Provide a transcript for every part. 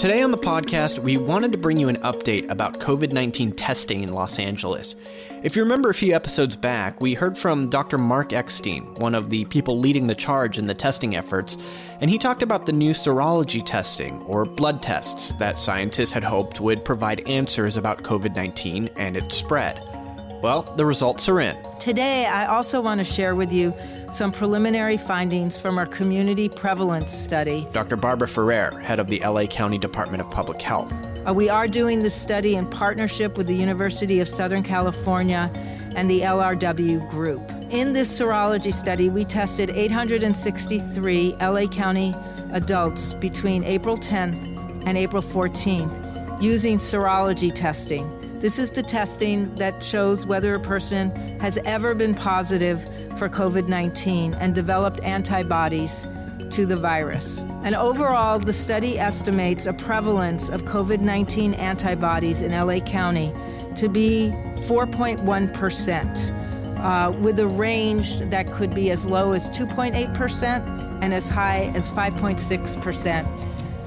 Today on the podcast, we wanted to bring you an update about COVID 19 testing in Los Angeles. If you remember a few episodes back, we heard from Dr. Marc Eckstein, one of the people leading the charge in the testing efforts, and he talked about the new serology testing, or blood tests, that scientists had hoped would provide answers about COVID 19 and its spread. Well, the results are in. Today, I also want to share with you some preliminary findings from our community prevalence study. Dr. Barbara Ferrer, head of the LA County Department of Public Health. Uh, we are doing this study in partnership with the University of Southern California and the LRW Group. In this serology study, we tested 863 LA County adults between April 10th and April 14th using serology testing. This is the testing that shows whether a person has ever been positive for COVID 19 and developed antibodies to the virus. And overall, the study estimates a prevalence of COVID 19 antibodies in LA County to be 4.1%, uh, with a range that could be as low as 2.8% and as high as 5.6%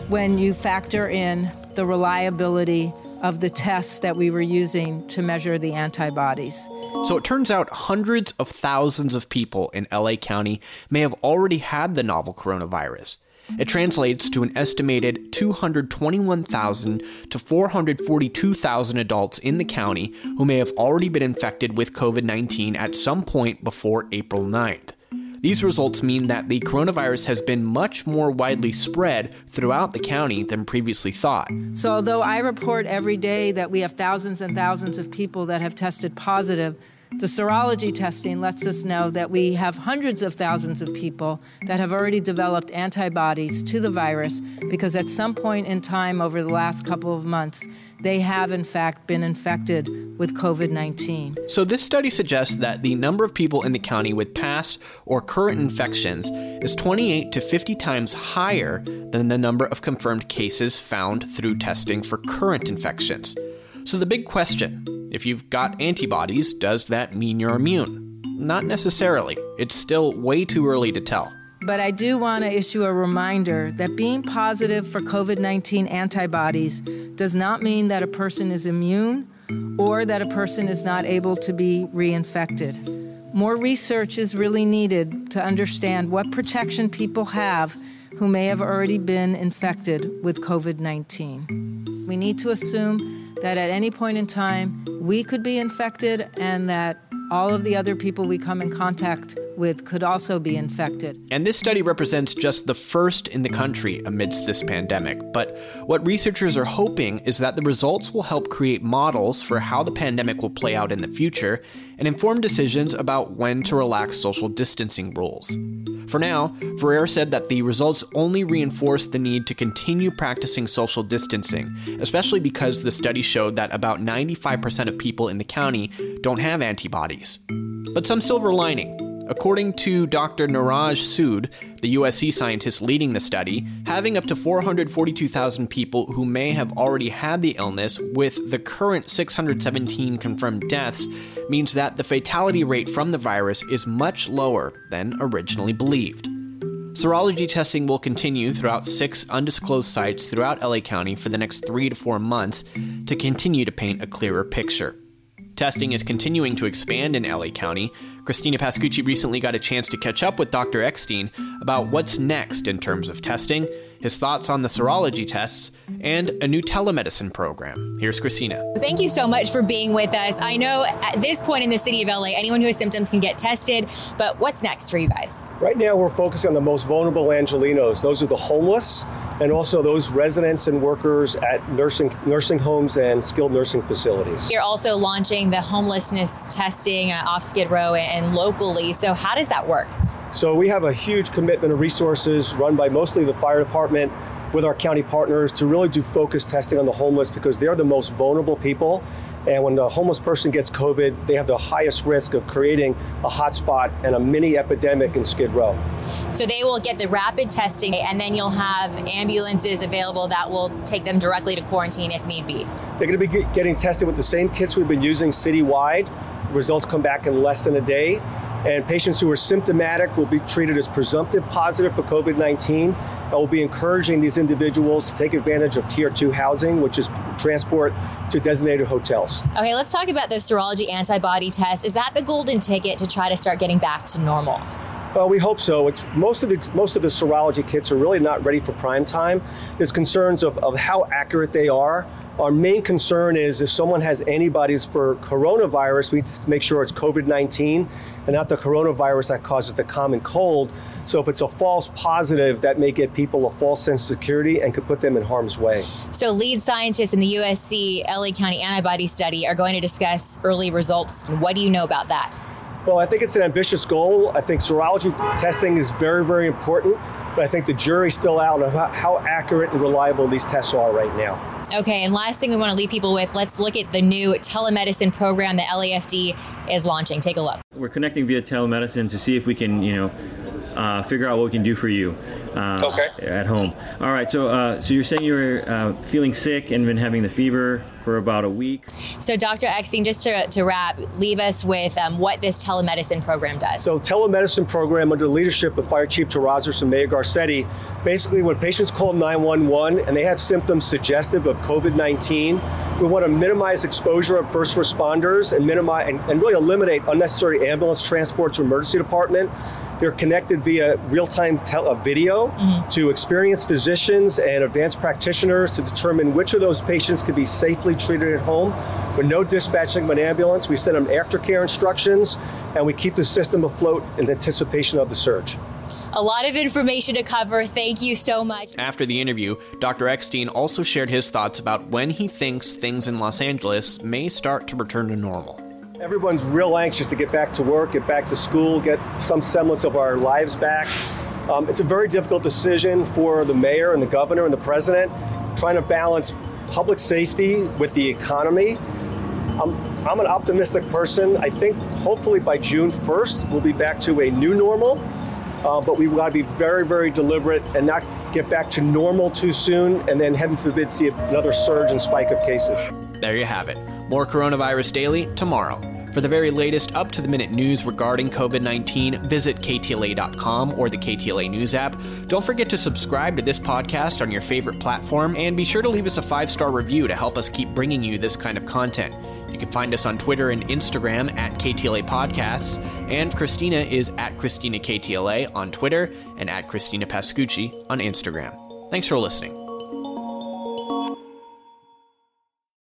when you factor in the reliability of the tests that we were using to measure the antibodies. So it turns out hundreds of thousands of people in LA County may have already had the novel coronavirus. It translates to an estimated 221,000 to 442,000 adults in the county who may have already been infected with COVID 19 at some point before April 9th. These results mean that the coronavirus has been much more widely spread throughout the county than previously thought. So, although I report every day that we have thousands and thousands of people that have tested positive, the serology testing lets us know that we have hundreds of thousands of people that have already developed antibodies to the virus because at some point in time over the last couple of months, they have in fact been infected with COVID 19. So, this study suggests that the number of people in the county with past or current infections is 28 to 50 times higher than the number of confirmed cases found through testing for current infections. So, the big question if you've got antibodies, does that mean you're immune? Not necessarily. It's still way too early to tell. But I do want to issue a reminder that being positive for COVID 19 antibodies does not mean that a person is immune or that a person is not able to be reinfected. More research is really needed to understand what protection people have who may have already been infected with COVID 19. We need to assume that at any point in time we could be infected and that all of the other people we come in contact with could also be infected. And this study represents just the first in the country amidst this pandemic. But what researchers are hoping is that the results will help create models for how the pandemic will play out in the future and inform decisions about when to relax social distancing rules. For now, Ferrer said that the results only reinforce the need to continue practicing social distancing, especially because the study showed that about 95% of people in the county don't have antibodies. But some silver lining. According to Dr. Niraj Sood, the USC scientist leading the study, having up to 442,000 people who may have already had the illness with the current 617 confirmed deaths means that the fatality rate from the virus is much lower than originally believed. Serology testing will continue throughout six undisclosed sites throughout LA County for the next three to four months to continue to paint a clearer picture. Testing is continuing to expand in LA County. Christina Pascucci recently got a chance to catch up with Dr. Eckstein about what's next in terms of testing his thoughts on the serology tests, and a new telemedicine program. Here's Christina. Thank you so much for being with us. I know at this point in the city of LA, anyone who has symptoms can get tested, but what's next for you guys? Right now, we're focusing on the most vulnerable Angelenos. Those are the homeless and also those residents and workers at nursing nursing homes and skilled nursing facilities. You're also launching the homelessness testing uh, off Skid Row and locally. So, how does that work? So we have a huge commitment of resources run by mostly the fire department with our county partners to really do focused testing on the homeless because they're the most vulnerable people. And when the homeless person gets COVID, they have the highest risk of creating a hotspot and a mini epidemic in Skid Row. So they will get the rapid testing, and then you'll have ambulances available that will take them directly to quarantine if need be. They're going to be getting tested with the same kits we've been using citywide. Results come back in less than a day And patients who are symptomatic will be treated as presumptive positive for COVID 19. And we'll be encouraging these individuals to take advantage of Tier 2 housing, which is transport to designated hotels. Okay, let's talk about the serology antibody test. Is that the golden ticket to try to start getting back to normal? Well, we hope so. It's most of the most of the serology kits are really not ready for prime time. There's concerns of, of how accurate they are. Our main concern is if someone has antibodies for coronavirus, we to make sure it's COVID 19 and not the coronavirus that causes the common cold. So if it's a false positive, that may get people a false sense of security and could put them in harm's way. So, lead scientists in the USC LA County antibody study are going to discuss early results. What do you know about that? Well, I think it's an ambitious goal. I think serology testing is very, very important, but I think the jury's still out on how accurate and reliable these tests are right now. Okay, and last thing we want to leave people with let's look at the new telemedicine program that LAFD is launching. Take a look. We're connecting via telemedicine to see if we can, you know, uh, figure out what we can do for you uh, okay. at home. All right, so uh, so you're saying you're uh, feeling sick and been having the fever for about a week. So, Dr. Eckstein, just to, to wrap, leave us with um, what this telemedicine program does. So, telemedicine program under the leadership of Fire Chief Terrazas and Mayor Garcetti, basically when patients call 911 and they have symptoms suggestive of COVID-19, we want to minimize exposure of first responders and minimize and, and really eliminate unnecessary ambulance transport to emergency department. They're connected via real-time tel- video mm-hmm. to experienced physicians and advanced practitioners to determine which of those patients could be safely treated at home. With no dispatching of an ambulance, we send them aftercare instructions, and we keep the system afloat in anticipation of the surge. A lot of information to cover. Thank you so much. After the interview, Dr. Eckstein also shared his thoughts about when he thinks things in Los Angeles may start to return to normal. Everyone's real anxious to get back to work, get back to school, get some semblance of our lives back. Um, it's a very difficult decision for the mayor and the governor and the president, trying to balance public safety with the economy. I'm, I'm an optimistic person. I think hopefully by June 1st, we'll be back to a new normal. Uh, but we've got to be very, very deliberate and not get back to normal too soon and then, heaven forbid, see another surge and spike of cases. There you have it. More Coronavirus Daily tomorrow. For the very latest up to the minute news regarding COVID 19, visit KTLA.com or the KTLA News app. Don't forget to subscribe to this podcast on your favorite platform and be sure to leave us a five star review to help us keep bringing you this kind of content. You can find us on Twitter and Instagram at KTLA Podcasts, and Christina is at Christina KTLA on Twitter and at Christina Pascucci on Instagram. Thanks for listening.